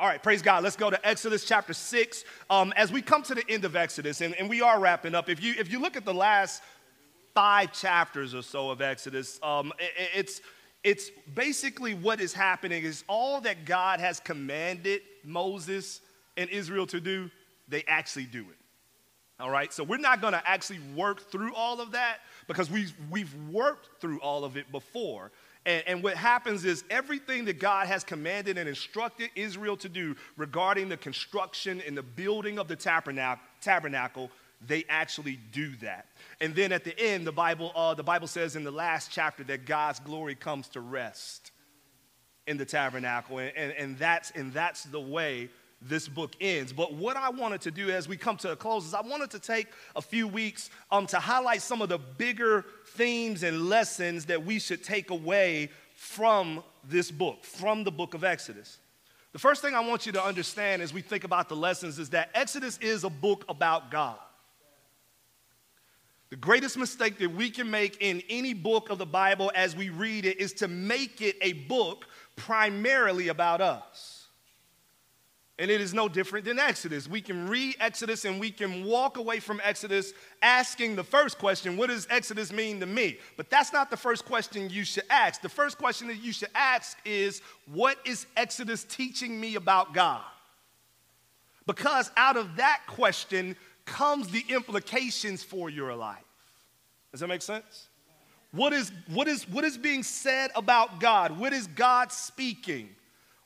All right, praise God. Let's go to Exodus chapter 6. Um, as we come to the end of Exodus, and, and, we are wrapping up, if you, if you look at the last five chapters or so of Exodus, um, it, it's, it's basically what is happening is all that God has commanded Moses and Israel to do, they actually do it. All right, so we're not going to actually work through all of that because we've, we've worked through all of it before. And, and, what happens is everything that God has commanded and instructed Israel to do regarding the construction and the building of the tabernacle, they actually do that. And then at the end, the Bible, uh, the Bible says in the last chapter that God's glory comes to rest in the tabernacle. And, and, and, that's, and that's the way this book ends. But what I wanted to do as we come to a close is I wanted to take a few weeks um, to highlight some of the bigger themes and lessons that we should take away from this book, from the book of Exodus. The first thing I want you to understand as we think about the lessons is that Exodus is a book about God. The greatest mistake that we can make in any book of the Bible as we read it is to make it a book primarily about us. And it is no different than Exodus. We can read Exodus and we can walk away from Exodus asking the first question, What does Exodus mean to me? But that's not the first question you should ask. The first question that you should ask is, What is Exodus teaching me about God? Because out of that question comes the implications for your life. Does that make sense? What is, what is, what is being said about God? What is God speaking?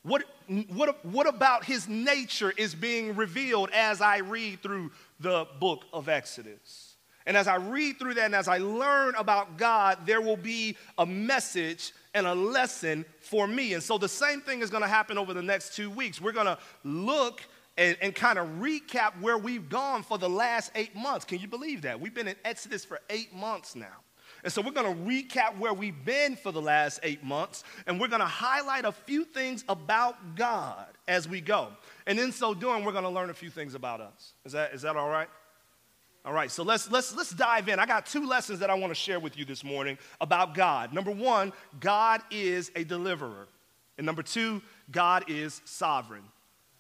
What, what, what about his nature is being revealed as I read through the book of Exodus? And as I read through that and as I learn about God, there will be a message and a lesson for me. And so the same thing is going to happen over the next two weeks. We're going to look and, and kind of recap where we've gone for the last eight months. Can you believe that? We've been in Exodus for eight months now. And so we're going to recap where we've been for the last eight months, and we're going to highlight a few things about God as we go. And in so doing, we're going to learn a few things about us. Is that, is that all right? All right, so let's, let's, let's dive in. I got two lessons that I want to share with you this morning about God. Number one, God is a deliverer. And number two, God is sovereign.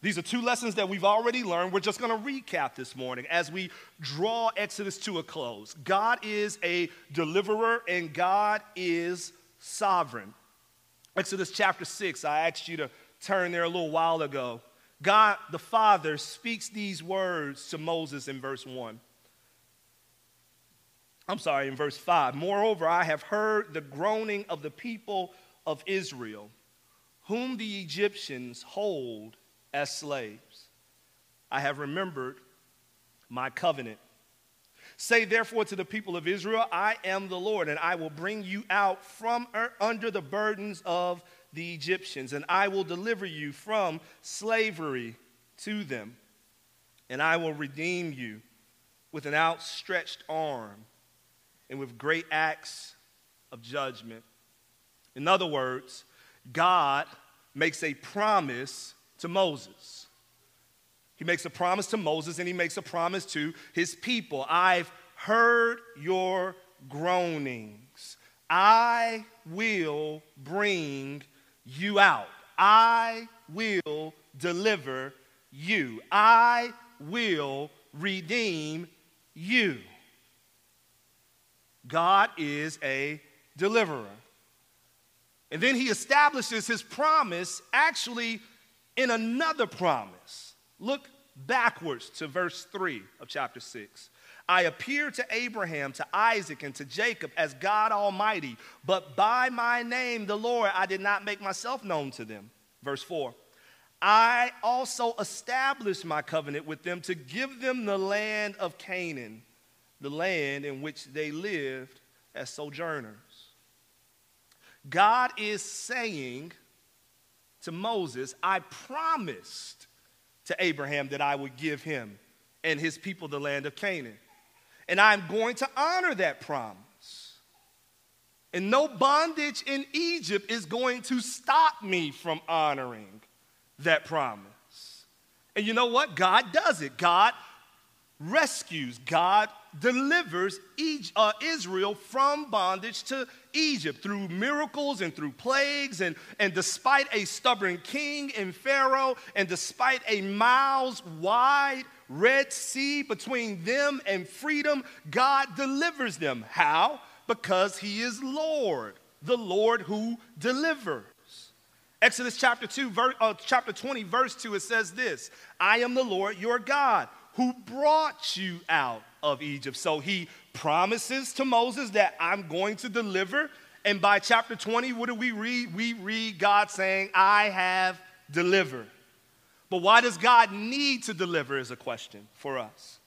These are two lessons that we've already learned. We're just going to recap this morning as we draw Exodus to a close. God is a deliverer and God is sovereign. Exodus chapter 6, I asked you to turn there a little while ago. God the Father speaks these words to Moses in verse 1. I'm sorry, in verse 5. Moreover, I have heard the groaning of the people of Israel, whom the Egyptians hold as slaves. I have remembered my covenant. Say therefore to the people of Israel, I am the Lord, and I will bring you out from er, under the burdens of the Egyptians, and I will deliver you from slavery to them, and I will redeem you with an outstretched arm and with great acts of judgment. In other words, God makes a promise to Moses. He makes a promise to Moses and he makes a promise to his people. I've heard your groanings. I will bring you out. I will deliver you. I will redeem you. God is a deliverer. And then he establishes his promise actually in another promise. Look backwards to verse 3 of chapter 6. I appeared to Abraham, to Isaac, and to Jacob as God Almighty, but by my name, the Lord, I did not make myself known to them. Verse 4 I also established my covenant with them to give them the land of Canaan, the land in which they lived as sojourners. God is saying to Moses, I promised to Abraham that I would give him and his people the land of Canaan. And I'm going to honor that promise. And no bondage in Egypt is going to stop me from honoring that promise. And you know what? God does it. God rescues, God delivers uh, Israel from bondage to Egypt through miracles and through plagues. And, and despite a stubborn king and Pharaoh, and despite a miles wide Red Sea between them and freedom, God delivers them. How? Because He is Lord, the Lord who delivers. Exodus chapter 2, verse, uh, chapter 20, verse 2, it says this I am the Lord your God who brought you out of Egypt. So he promises to Moses that I'm going to deliver. And by chapter 20, what do we read? We read God saying, I have delivered. But why does God need to deliver, is a question for us.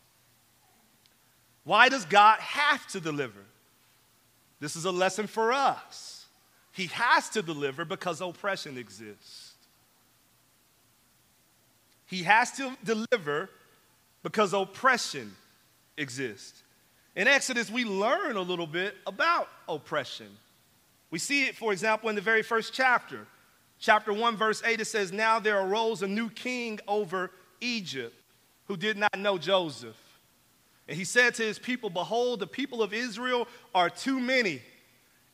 Why does God have to deliver? This is a lesson for us. He has to deliver because oppression exists. He has to deliver because oppression exists. In Exodus, we learn a little bit about oppression. We see it, for example, in the very first chapter. Chapter 1, verse 8, it says, Now there arose a new king over Egypt who did not know Joseph. And he said to his people, Behold, the people of Israel are too many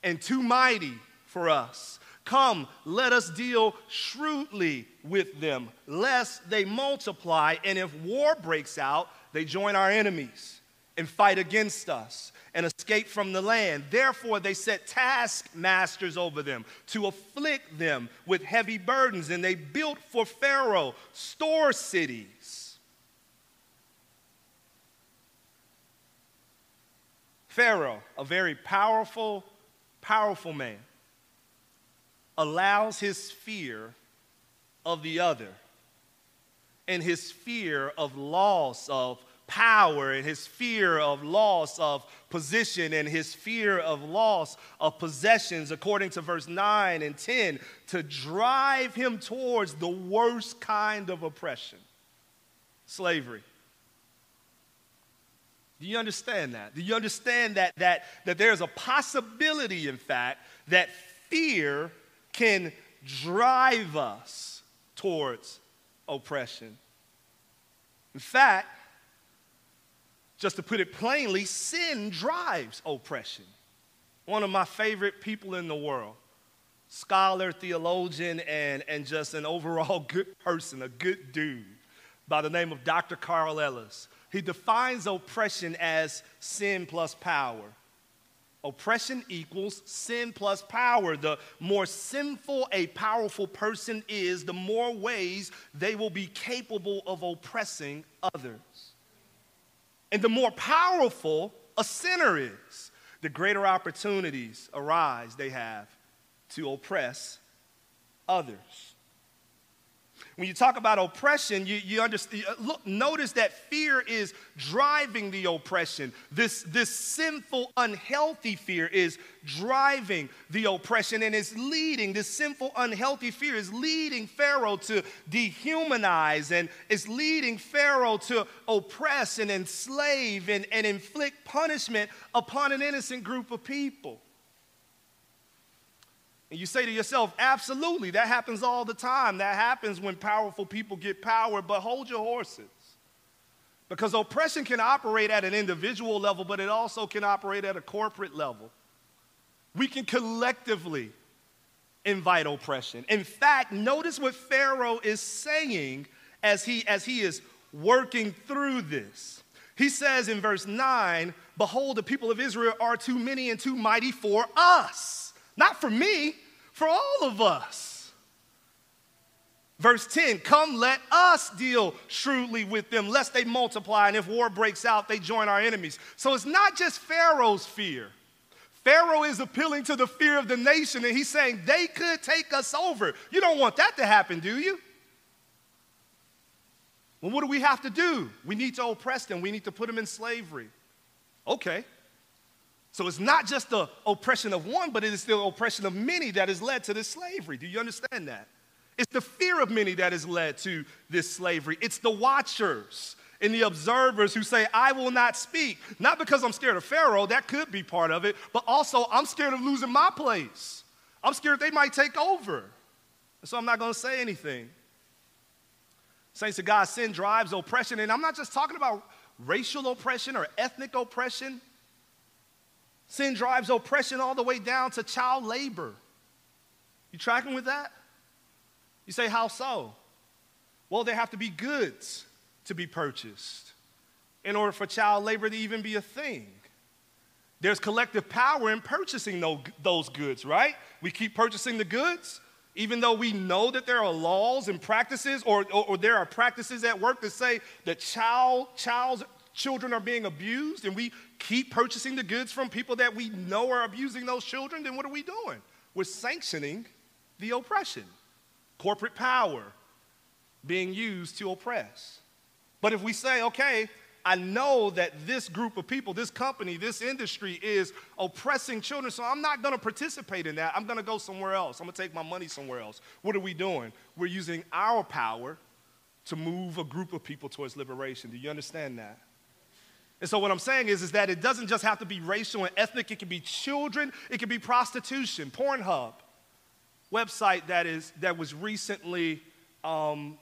and too mighty for us. Come, let us deal shrewdly with them, lest they multiply, and if war breaks out, they join our enemies and fight against us and escape from the land. Therefore, they set taskmasters over them to afflict them with heavy burdens, and they built for Pharaoh store cities. Pharaoh, a very powerful, powerful man allows his fear of the other and his fear of loss of power and his fear of loss of position and his fear of loss of possessions, according to verse 9 and 10, to drive him towards the worst kind of oppression slavery. Do you understand that? Do you understand that, that, that there's a possibility, in fact, that fear can drive us towards oppression. In fact, just to put it plainly, sin drives oppression. One of my favorite people in the world, scholar, theologian, and, and just an overall good person, a good dude, by the name of Dr. Carl Ellis. He defines oppression as sin plus power. Oppression equals sin plus power. The more sinful a powerful person is, the more ways they will be capable of oppressing others. And the more powerful a sinner is, the greater opportunities arise they have to oppress others. When you talk about oppression, you, you understand, uh, look, notice that fear is driving the oppression. This, this sinful, unhealthy fear is driving the oppression and is leading, this sinful, unhealthy fear is leading Pharaoh to dehumanize and is leading Pharaoh to oppress and enslave and, and inflict punishment upon an innocent group of people. And you say to yourself, absolutely, that happens all the time. That happens when powerful people get power, but hold your horses. Because oppression can operate at an individual level, but it also can operate at a corporate level. We can collectively invite oppression. In fact, notice what Pharaoh is saying as he, as he is working through this. He says in verse 9, Behold, the people of Israel are too many and too mighty for us. Not for me, for all of us. Verse 10 Come, let us deal shrewdly with them, lest they multiply, and if war breaks out, they join our enemies. So it's not just Pharaoh's fear. Pharaoh is appealing to the fear of the nation, and he's saying they could take us over. You don't want that to happen, do you? Well, what do we have to do? We need to oppress them, we need to put them in slavery. Okay. So it's not just the oppression of one, but it is the oppression of many that has led to this slavery. Do you understand that? It's the fear of many that has led to this slavery. It's the watchers and the observers who say, I will not speak. Not because I'm scared of Pharaoh, that could be part of it, but also I'm scared of losing my place. I'm scared they might take over. So I'm not going to say anything. Saints of God, sin drives oppression. And I'm not just talking about racial oppression or ethnic oppression. Sin drives oppression all the way down to child labor. You tracking with that? You say, how so? Well, there have to be goods to be purchased in order for child labor to even be a thing. There's collective power in purchasing those goods, right? We keep purchasing the goods, even though we know that there are laws and practices, or, or, or there are practices at work that say that child, child's, children are being abused, and we keep purchasing the goods from people that we know are abusing those children, then what are we doing? We're sanctioning the oppression, corporate power being used to oppress. But if we say, okay, I know that this group of people, this company, this industry is oppressing children, so I'm not gonna participate in that. I'm gonna go somewhere else. I'm gonna take my money somewhere else. What are we doing? We're using our power to move a group of people towards liberation. Do you understand that? And so what I'm saying is, is that it doesn't just have to be racial and ethnic, it can be children, it can be prostitution, Pornhub, website that is that was recently um,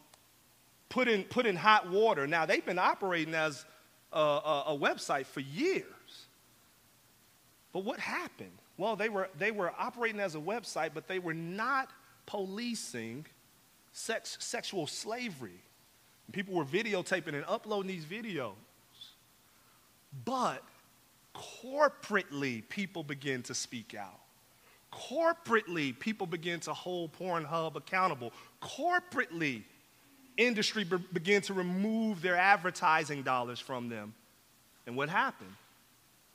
put in put in hot water. Now they've been operating as a, a, a website for years. But what happened? Well, they were they were operating as a website, but they were not policing sex, sexual slavery. And people were videotaping and uploading these videos. But corporately, people begin to speak out. Corporately, people begin to hold Pornhub accountable. Corporately, industry be- to remove their advertising dollars from them. And what happened?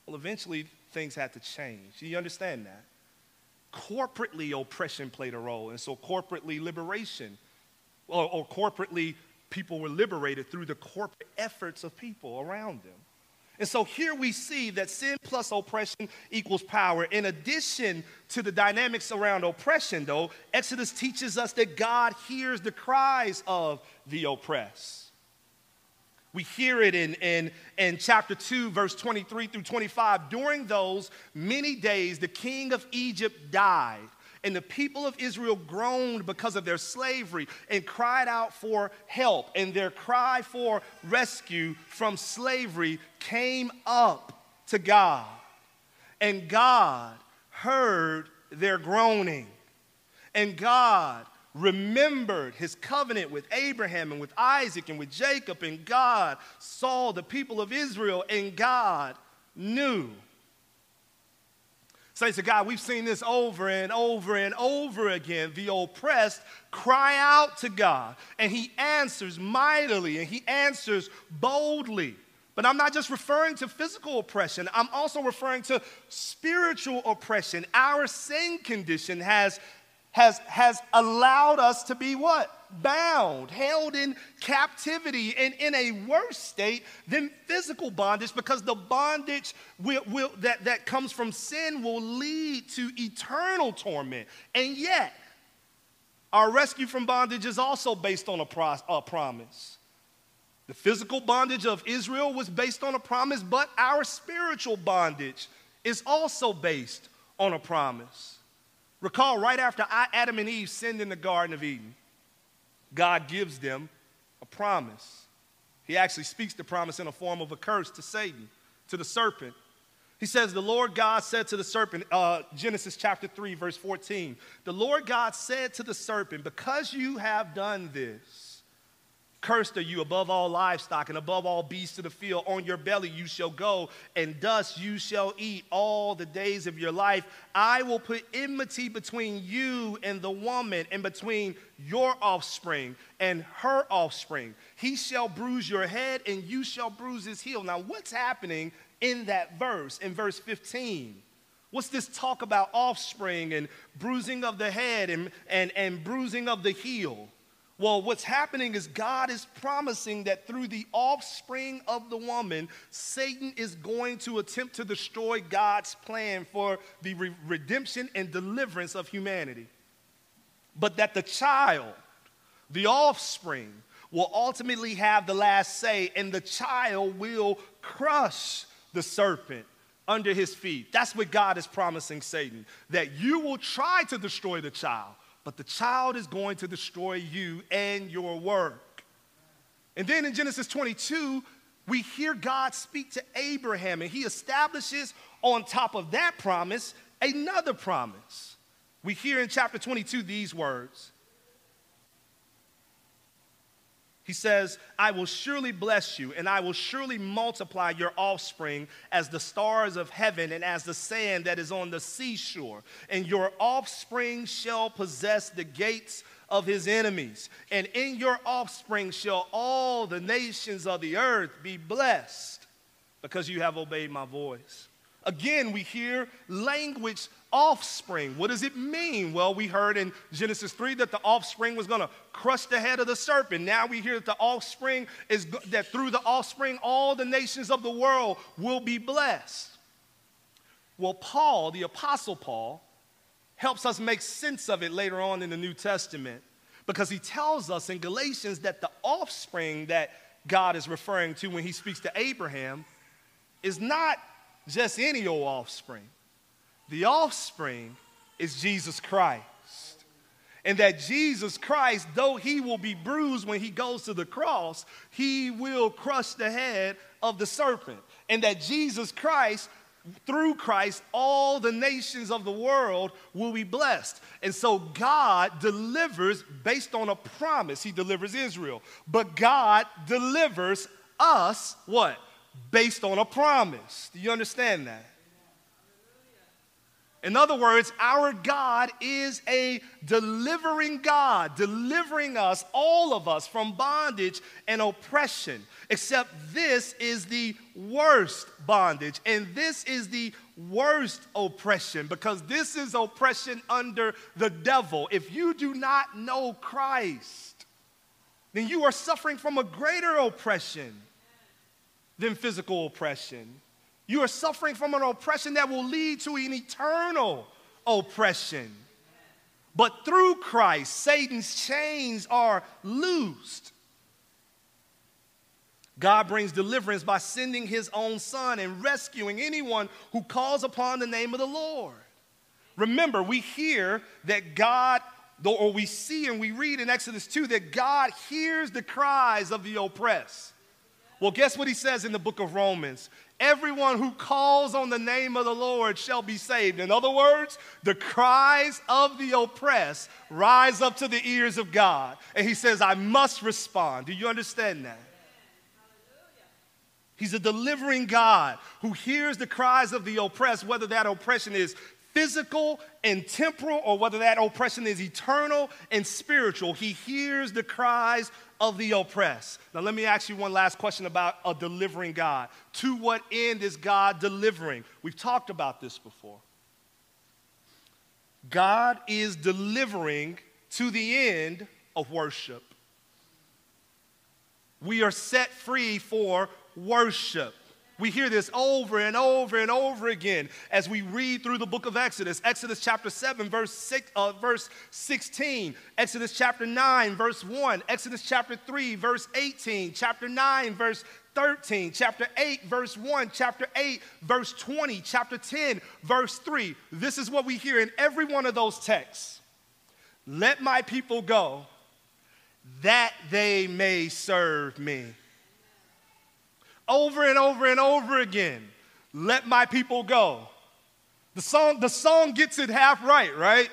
Well, eventually things had to change. You understand that? Corporately, oppression played a role. And so, corporately, liberation, or, or corporately, people were liberated through the corporate efforts of people around them. And so here we see that sin plus oppression equals power. In addition to the dynamics around oppression, though, Exodus teaches us that God hears the cries of the oppressed. We hear it in, in, in chapter 2, verse 23 through 25. During those many days, the king of Egypt died and the people of Israel groaned because of their slavery and cried out for help. And their cry for rescue from slavery came up to God. And God heard their groaning. And God remembered his covenant with Abraham and with Isaac and with Jacob. And God saw the people of Israel, and God knew Saints of God, we've seen this over and over and over again. The oppressed cry out to God, and He answers mightily, and He answers boldly. But I'm not just referring to physical oppression, I'm also referring to spiritual oppression. Our sin condition has, has, has allowed us to be what? Bound, held in captivity, and in a worse state than physical bondage because the bondage will, will, that, that comes from sin will lead to eternal torment. And yet, our rescue from bondage is also based on a, pro- a promise. The physical bondage of Israel was based on a promise, but our spiritual bondage is also based on a promise. Recall right after Adam and Eve sinned in the Garden of Eden, God gives them a promise. He actually speaks the promise in a form of a curse to Satan, to the serpent. He says, The Lord God said to the serpent, uh, Genesis chapter 3, verse 14, the Lord God said to the serpent, Because you have done this, Cursed are you above all livestock and above all beasts of the field. On your belly you shall go, and dust you shall eat all the days of your life. I will put enmity between you and the woman, and between your offspring and her offspring. He shall bruise your head, and you shall bruise his heel. Now, what's happening in that verse, in verse 15? What's this talk about offspring and bruising of the head and, and, and bruising of the heel? Well, what's happening is God is promising that through the offspring of the woman, Satan is going to attempt to destroy God's plan for the re- redemption and deliverance of humanity. But that the child, the offspring, will ultimately have the last say, and the child will crush the serpent under his feet. That's what God is promising Satan, that you will try to destroy the child but the child is going to destroy you and your work. And then in Genesis 22, we hear God speak to Abraham, and he establishes on top of that promise another promise. We hear in chapter 22 these words He says, I will surely bless you, and I will surely multiply your offspring as the stars of heaven and as the sand that is on the seashore. And your offspring shall possess the gates of his enemies. And in your offspring shall all the nations of the earth be blessed because you have obeyed my voice. Again, we hear language offspring. What does it mean? Well, we heard in Genesis 3 that the offspring was going to crush the head of the serpent. Now we hear that the offspring is that through the offspring all the nations of the world will be blessed. Well, Paul, the apostle Paul, helps us make sense of it later on in the New Testament because he tells us in Galatians that the offspring that God is referring to when he speaks to Abraham is not just any old offspring. The offspring is Jesus Christ. And that Jesus Christ, though he will be bruised when he goes to the cross, he will crush the head of the serpent. And that Jesus Christ, through Christ, all the nations of the world will be blessed. And so God delivers based on a promise. He delivers Israel. But God delivers us, what? Based on a promise. Do you understand that? In other words, our God is a delivering God, delivering us, all of us, from bondage and oppression. Except this is the worst bondage, and this is the worst oppression because this is oppression under the devil. If you do not know Christ, then you are suffering from a greater oppression than physical oppression. You are suffering from an oppression that will lead to an eternal oppression. But through Christ, Satan's chains are loosed. God brings deliverance by sending his own son and rescuing anyone who calls upon the name of the Lord. Remember, we hear that God, or we see and we read in Exodus 2 that God hears the cries of the oppressed. Well, guess what he says in the book of Romans? Everyone who calls on the name of the Lord shall be saved. In other words, the cries of the oppressed rise up to the ears of God. And he says, I must respond. Do you understand that? Hallelujah. He's a delivering God who hears the cries of the oppressed, whether that oppression is physical and temporal or whether that oppression is eternal and spiritual. He hears the cries of the oppressed. Now, let me ask you one last question about a delivering God. To what end is God delivering? We've talked about this before. God is delivering to the end of worship. We are set free for worship. We hear this over and over and over again as we read through the book of Exodus. Exodus chapter 7, verse, six, uh, verse 16. Exodus chapter 9, verse 1. Exodus chapter 3, verse 18. Chapter 9, verse 13. Chapter 8, verse 1. Chapter 8, verse 20. Chapter 10, verse 3. This is what we hear in every one of those texts. Let my people go that they may serve me over and over and over again. Let my people go. The song, the song gets it half right, right?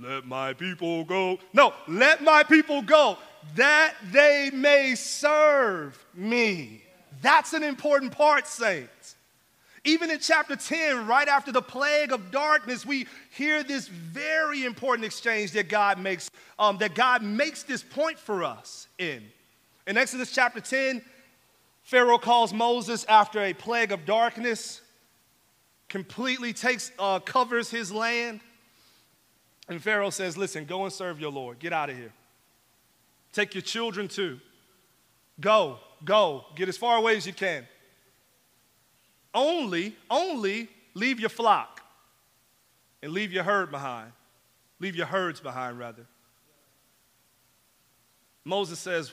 Let my people go. No, let my people go that they may serve me. That's an important part, saints. Even in chapter 10, right after the plague of darkness, we hear this very important exchange that God makes, um, that God makes this point for us in. In Exodus chapter 10, Pharaoh calls Moses after a plague of darkness, completely takes, uh, covers his land. And Pharaoh says, Listen, go and serve your Lord. Get out of here. Take your children too. Go, go, get as far away as you can. Only, only leave your flock and leave your herd behind. Leave your herds behind, rather. Moses says,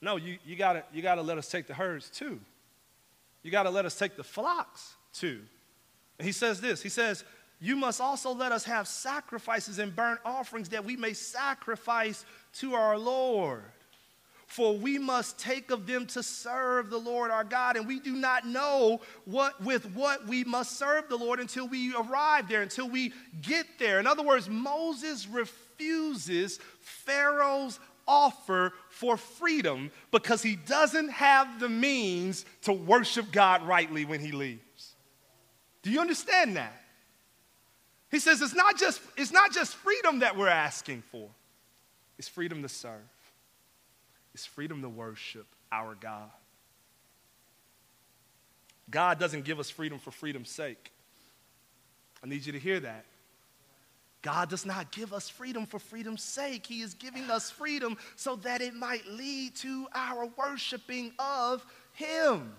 no, you, you gotta you gotta let us take the herds too. You gotta let us take the flocks too. And he says this, he says, You must also let us have sacrifices and burnt offerings that we may sacrifice to our Lord. for we must take of them to serve the Lord our God. And we do not know what, with what we must serve the Lord until we arrive there, until we get there. In other words, Moses refuses Pharaoh's offer for freedom because he doesn't have the means to worship God rightly when he leaves. Do you understand that? He says it's not just, it's not just freedom that we're asking for, it's freedom to serve it's freedom to worship our God. God doesn't give us freedom for freedom's sake. I need you to hear that. God does not give us freedom for freedom's sake. He is giving us freedom so that it might lead to our worshiping of Him.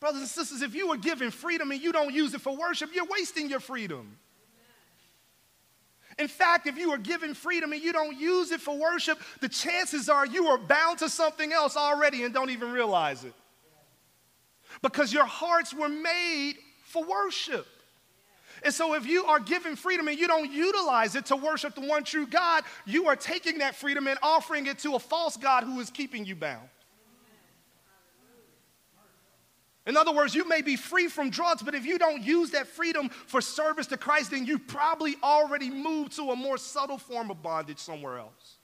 Brothers and sisters, if you were given freedom and you don't use it for worship, you're wasting your freedom. In fact, if you are given freedom and you don't use it for worship, the chances are you are bound to something else already and don't even realize it. Because your hearts were made for worship. And so, if you are given freedom and you don't utilize it to worship the one true God, you are taking that freedom and offering it to a false God who is keeping you bound. In other words, you may be free from drugs, but if you don't use that freedom for service to Christ, then you probably already moved to a more subtle form of bondage somewhere else.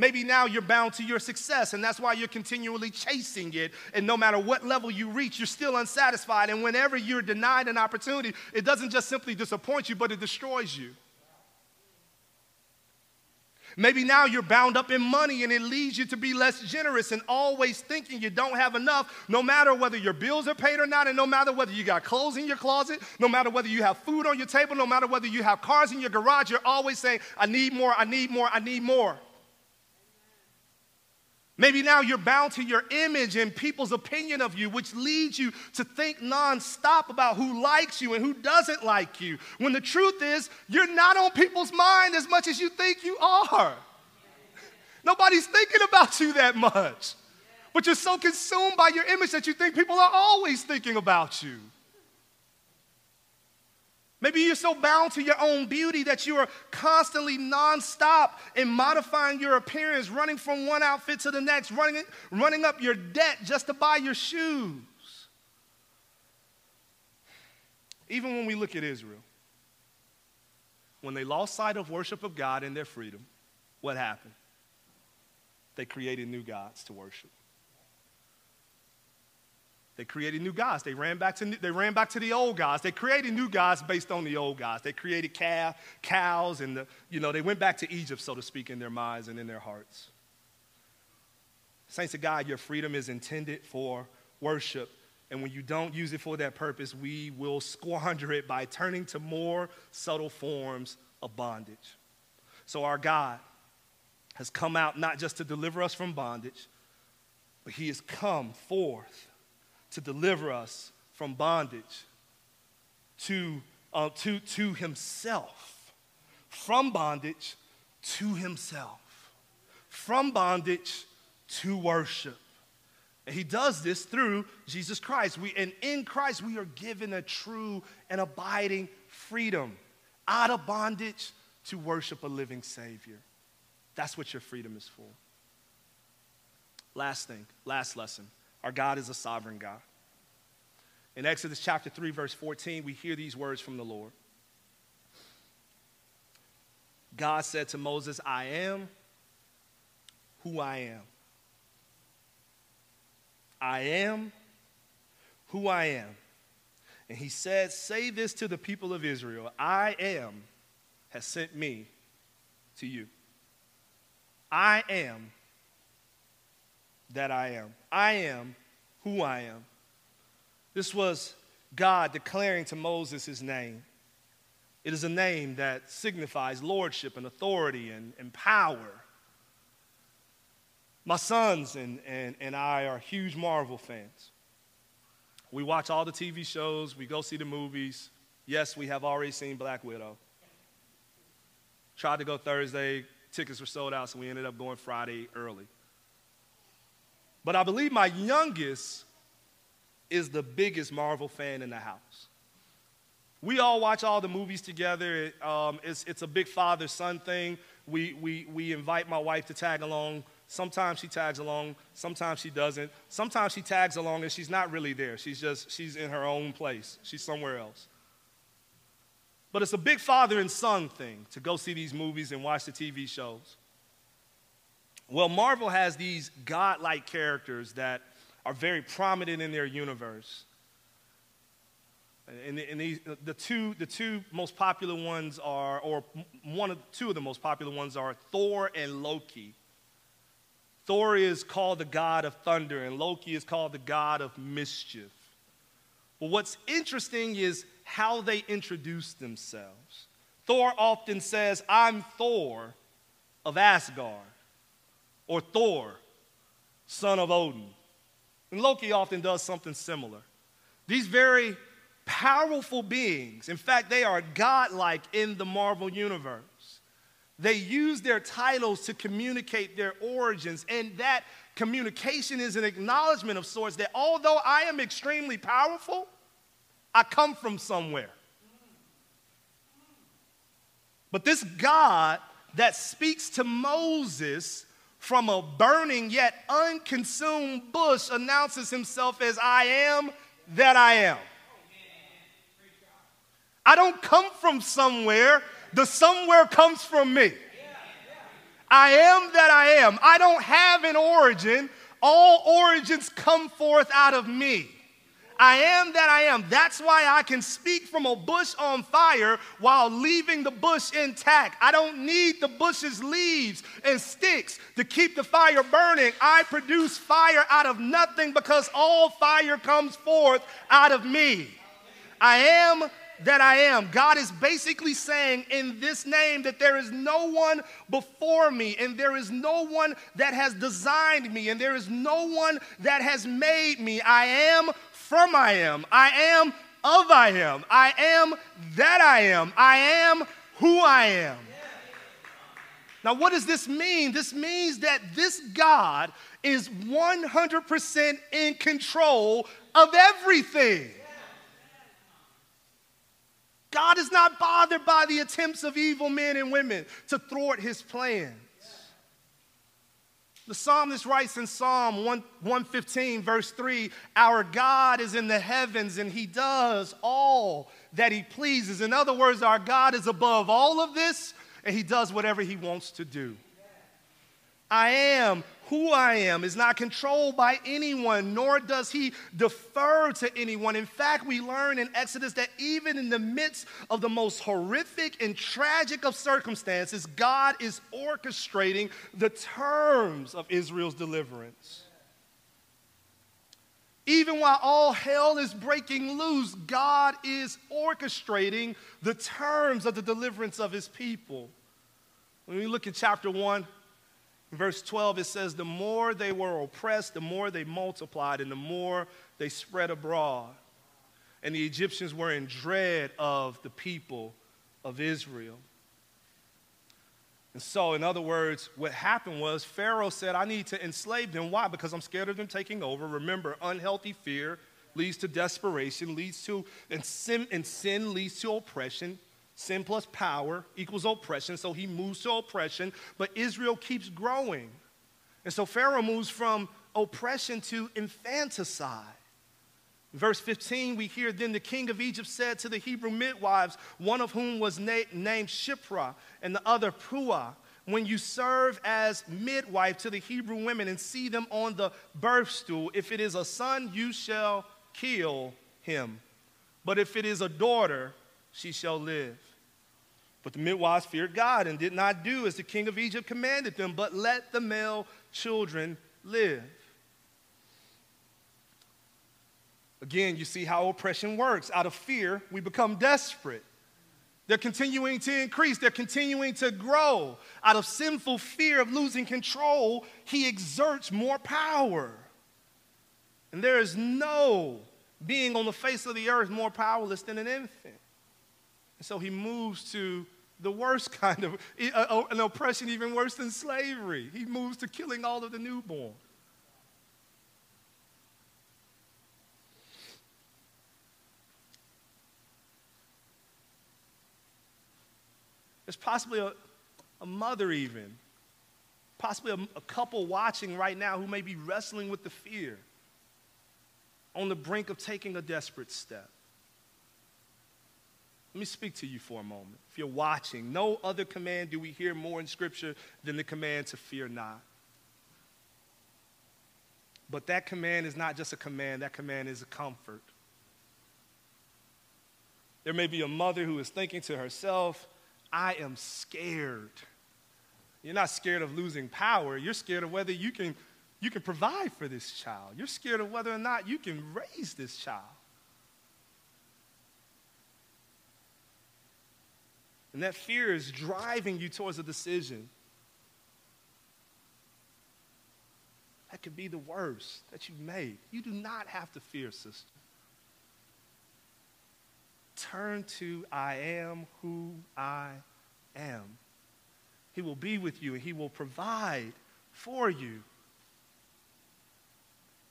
Maybe now you're bound to your success, and that's why you're continually chasing it. And no matter what level you reach, you're still unsatisfied. And whenever you're denied an opportunity, it doesn't just simply disappoint you, but it destroys you. Maybe now you're bound up in money and it leads you to be less generous and always thinking you don't have enough, no matter whether your bills are paid or not, and no matter whether you got clothes in your closet, no matter whether you have food on your table, no matter whether you have cars in your garage, you're always saying, I need more, I need more, I need more. Maybe now you're bound to your image and people's opinion of you, which leads you to think nonstop about who likes you and who doesn't like you. When the truth is, you're not on people's mind as much as you think you are. Nobody's thinking about you that much. But you're so consumed by your image that you think people are always thinking about you. Maybe you're so bound to your own beauty that you are constantly nonstop in modifying your appearance, running from one outfit to the next, running, running up your debt just to buy your shoes. Even when we look at Israel, when they lost sight of worship of God and their freedom, what happened? They created new gods to worship. They created new gods. They ran back to, they ran back to the old gods. They created new gods based on the old gods. They created calf, cows, and the, you know, they went back to Egypt, so to speak, in their minds and in their hearts. Saints of God, your freedom is intended for worship. And when you don't use it for that purpose, we will squander it by turning to more subtle forms of bondage. So our God has come out not just to deliver us from bondage, but He has come forth to deliver us from bondage to, uh, to, to himself, from bondage to himself, from bondage to worship. And he does this through Jesus Christ. We, and in Christ, we are given a true and abiding freedom out of bondage to worship a living Savior. That's what your freedom is for. Last thing, last lesson. Our God is a sovereign God. In Exodus chapter 3, verse 14, we hear these words from the Lord. God said to Moses, I am who I am. I am who I am. And he said, Say this to the people of Israel I am has sent me to you. I am that I am. I am who I am. This was God declaring to Moses his name. It is a name that signifies lordship and authority and, and power. My sons and, and, and I are huge Marvel fans. We watch all the TV shows, we go see the movies. Yes, we have already seen Black Widow. Tried to go Thursday, tickets were sold out, so we ended up going Friday early. But I believe my youngest is the biggest Marvel fan in the house. We all watch all the movies together. Um, it's, it's a big father son thing. we, we, we invite my wife to tag along. Sometimes she tags along, sometimes she doesn't. Sometimes she tags along and she's not really there. She's just, she's in her own place. She's somewhere else. But it's a big father and son thing to go see these movies and watch the TV shows. Well, Marvel has these godlike characters that are very prominent in their universe. And, and these, the, two, the two most popular ones are, or one of two of the most popular ones are Thor and Loki. Thor is called the god of thunder, and Loki is called the god of mischief. But what's interesting is how they introduce themselves. Thor often says, I'm Thor of Asgard, or Thor, son of Odin. And Loki often does something similar. These very powerful beings, in fact, they are godlike in the Marvel Universe. They use their titles to communicate their origins, and that communication is an acknowledgement of sorts that although I am extremely powerful, I come from somewhere. But this God that speaks to Moses from a burning yet unconsumed bush announces himself as I am that I am. I don't come from somewhere, the somewhere comes from me. I am that I am. I don't have an origin, all origins come forth out of me. I am that I am. That's why I can speak from a bush on fire while leaving the bush intact. I don't need the bush's leaves and sticks to keep the fire burning. I produce fire out of nothing because all fire comes forth out of me. I am that I am. God is basically saying in this name that there is no one before me, and there is no one that has designed me, and there is no one that has made me. I am from I am. I am of I am. I am that I am. I am who I am. Now, what does this mean? This means that this God is 100% in control of everything. God is not bothered by the attempts of evil men and women to thwart his plans. The psalmist writes in Psalm 1, 115, verse 3 Our God is in the heavens and he does all that he pleases. In other words, our God is above all of this and he does whatever he wants to do. I am who I am is not controlled by anyone, nor does he defer to anyone. In fact, we learn in Exodus that even in the midst of the most horrific and tragic of circumstances, God is orchestrating the terms of Israel's deliverance. Even while all hell is breaking loose, God is orchestrating the terms of the deliverance of his people. When we look at chapter 1, verse 12, it says, The more they were oppressed, the more they multiplied, and the more they spread abroad. And the Egyptians were in dread of the people of Israel. And so, in other words, what happened was Pharaoh said, I need to enslave them. Why? Because I'm scared of them taking over. Remember, unhealthy fear leads to desperation, leads to, and sin, and sin leads to oppression. Sin plus power equals oppression. So he moves to oppression, but Israel keeps growing. And so Pharaoh moves from oppression to infanticide. In verse 15, we hear then the king of Egypt said to the Hebrew midwives, one of whom was na- named Shiphrah and the other Puah, when you serve as midwife to the Hebrew women and see them on the birth stool, if it is a son, you shall kill him. But if it is a daughter, she shall live. But the midwives feared God and did not do as the king of Egypt commanded them, but let the male children live. Again, you see how oppression works. Out of fear, we become desperate. They're continuing to increase, they're continuing to grow. Out of sinful fear of losing control, he exerts more power. And there is no being on the face of the earth more powerless than an infant. And so he moves to the worst kind of uh, an oppression, even worse than slavery. He moves to killing all of the newborn. There's possibly a, a mother, even, possibly a, a couple watching right now who may be wrestling with the fear on the brink of taking a desperate step. Let me speak to you for a moment. If you're watching, no other command do we hear more in Scripture than the command to fear not. But that command is not just a command, that command is a comfort. There may be a mother who is thinking to herself, I am scared. You're not scared of losing power, you're scared of whether you can, you can provide for this child. You're scared of whether or not you can raise this child. And that fear is driving you towards a decision. That could be the worst that you've made. You do not have to fear, sister. Turn to I am who I am. He will be with you and He will provide for you.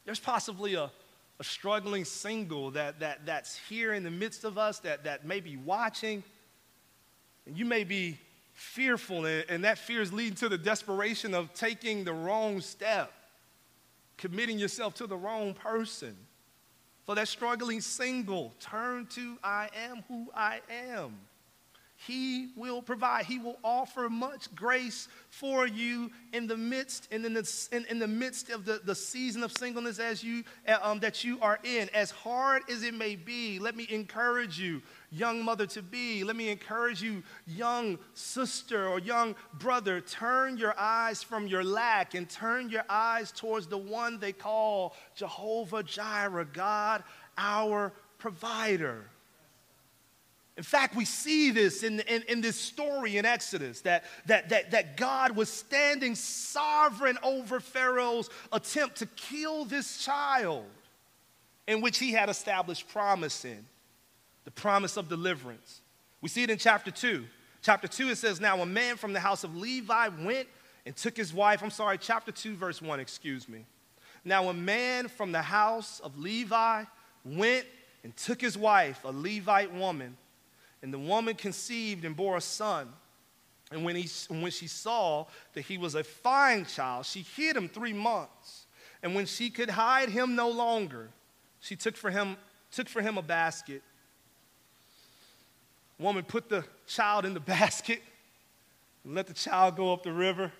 There's possibly a, a struggling single that, that, that's here in the midst of us that, that may be watching. And you may be fearful, and, that fear is leading to the desperation of taking the wrong step, committing yourself to the wrong person. For that struggling single, turn to I am who I am. He will provide. He will offer much grace for you in the midst, in the, in, in the midst of the, the season of singleness as you, uh, um, that you are in. As hard as it may be, let me encourage you, young mother to be. Let me encourage you, young sister or young brother. Turn your eyes from your lack and turn your eyes towards the one they call Jehovah Jireh, God, our provider. In fact, we see this in, in, in, this story in Exodus that, that, that, that God was standing sovereign over Pharaoh's attempt to kill this child, in which he had established promise in the promise of deliverance. We see it in chapter 2. Chapter 2, it says, Now a man from the house of Levi went and took his wife. I'm sorry, chapter 2, verse 1, excuse me. Now a man from the house of Levi went and took his wife, a Levite woman and the woman conceived and bore a son. And when, he, when she saw that he was a fine child, she hid him three months. And when she could hide him no longer, she took for him, took for him a basket. Woman put the child in the basket and let the child go up the river.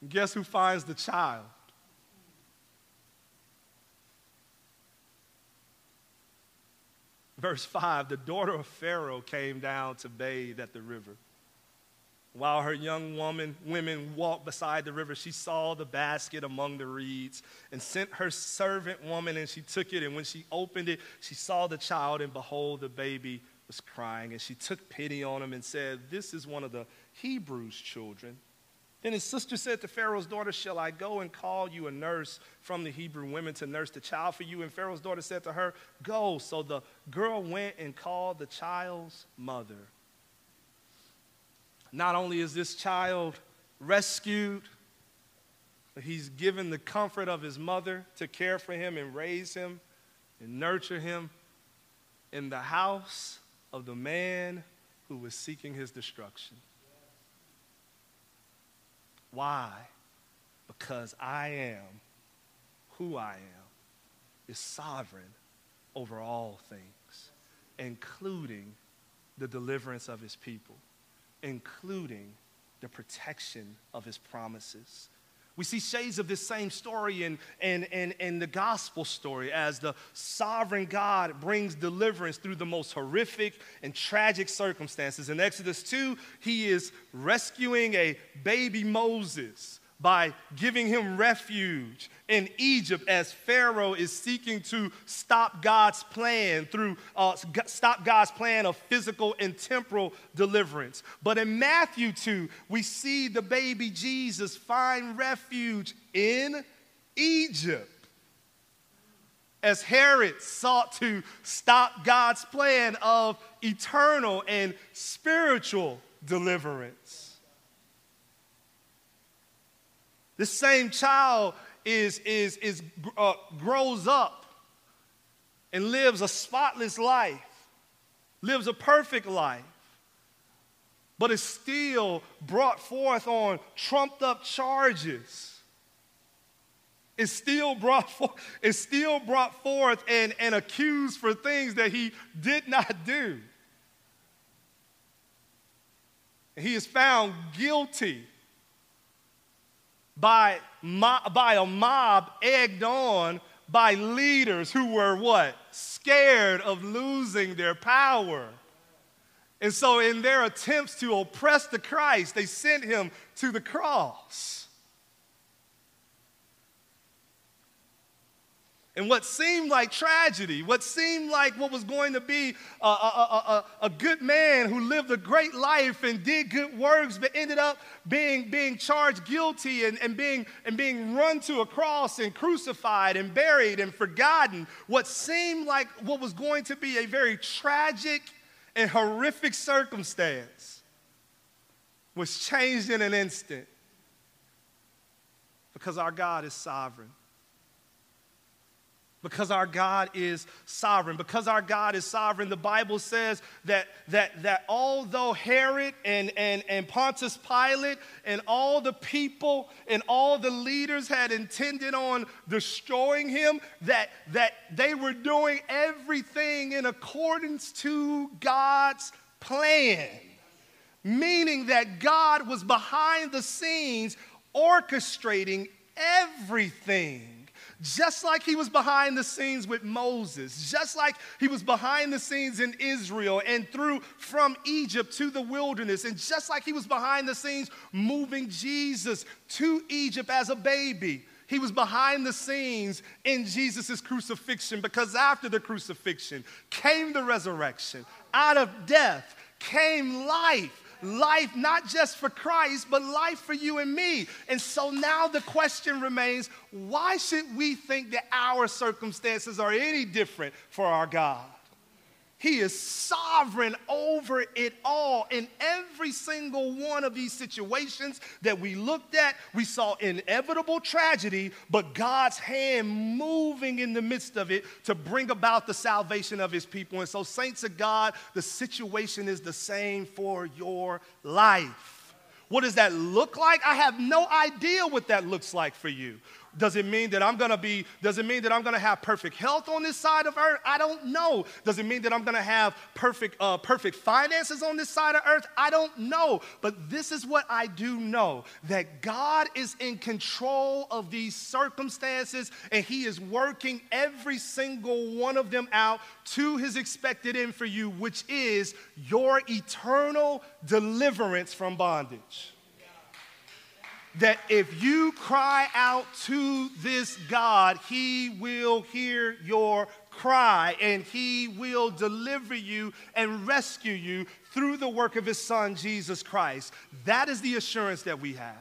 And guess who finds the child? Verse 5 The daughter of Pharaoh came down to bathe at the river. While her young woman, women walked beside the river, she saw the basket among the reeds and sent her servant woman, and she took it. And when she opened it, she saw the child, and behold, the baby was crying. And she took pity on him and said, This is one of the Hebrews' children. Then his sister said to Pharaoh's daughter, Shall I go and call you a nurse from the Hebrew women to nurse the child for you? And Pharaoh's daughter said to her, Go. So the girl went and called the child's mother. Not only is this child rescued, but he's given the comfort of his mother to care for him and raise him and nurture him in the house of the man who was seeking his destruction. Why? Because I am who I am is sovereign over all things, including the deliverance of his people, including the protection of his promises. We see shades of this same story in, in, in, in, the gospel story as the sovereign God brings deliverance through the most horrific and tragic circumstances. In Exodus 2, he is rescuing a baby Moses by giving him refuge in Egypt as Pharaoh is seeking to stop God's plan through uh, stop God's plan of physical and temporal deliverance. But in Matthew 2, we see the baby Jesus find refuge in Egypt. As Herod sought to stop God's plan of eternal and spiritual deliverance. The same child is, is, is, uh, grows up and lives a spotless life, lives a perfect life. but is still brought forth on trumped up charges. Is still brought forth, is still brought forth and, and accused for things that he did not do. He is found guilty by, by a mob egged on by leaders who were what? Scared of losing their power. And so, in their attempts to oppress the Christ, they sent him to the cross. And what seemed like tragedy, what seemed like what was going to be a, a, a, a, good man who lived a great life and did good works, but ended up being, being charged guilty and, and, being, and being run to a cross and crucified and buried and forgotten. What seemed like what was going to be a very tragic and horrific circumstance was changed in an instant because our God is sovereign because our God is sovereign. Because our God is sovereign, the Bible says that, that, that although Herod and, and, and Pontius Pilate and all the people and all the leaders had intended on destroying him, that, that they were doing everything in accordance to God's plan. Meaning that God was behind the scenes orchestrating everything just like he was behind the scenes with Moses, just like he was behind the scenes in Israel and through from Egypt to the wilderness, and just like he was behind the scenes moving Jesus to Egypt as a baby. He was behind the scenes in Jesus' crucifixion because after the crucifixion came the resurrection. Out of death came life life not just for Christ, but life for you and me. And so now the question remains why should we think that our circumstances are any different for our God? He is sovereign over it all. In every single one of these situations that we looked at, we saw inevitable tragedy, but God's hand moving in the midst of it to bring about the salvation of his people. And so, saints of God, the situation is the same for your life. What does that look like? I have no idea what that looks like for you. Does it mean that I'm gonna be, does it mean that I'm gonna have perfect health on this side of earth? I don't know. Does it mean that I'm gonna have perfect, uh, perfect finances on this side of earth? I don't know. But this is what I do know that God is in control of these circumstances and He is working every single one of them out to His expected end for you, which is your eternal deliverance from bondage that if you cry out to this God, He will hear your cry and He will deliver you and rescue you through the work of His Son, Jesus Christ. That is the assurance that we have.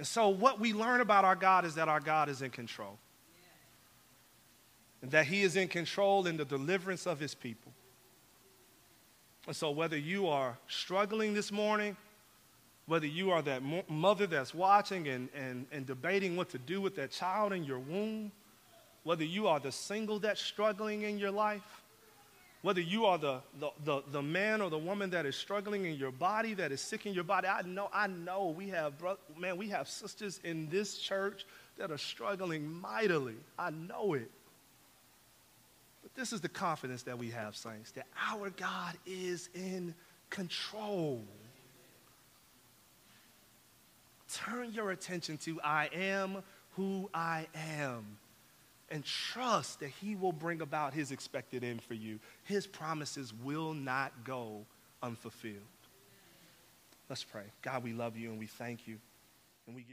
And so, what we learn about our God is that our God is in control. And that He is in control in the deliverance of His people. And so, whether you are struggling this morning, whether you are that mo- mother that's watching and, and, and debating what to do with that child in your womb, whether you are the single that's struggling in your life, whether you are the, the, the, the, man or the woman that is struggling in your body, that is sick in your body, I know, I know we have, bro- man, we have sisters in this church that are struggling mightily. I know it. This is the confidence that we have, saints, that our God is in control. Turn your attention to I am who I am and trust that He will bring about His expected end for you. His promises will not go unfulfilled. Let's pray. God, we love you and we thank you. And we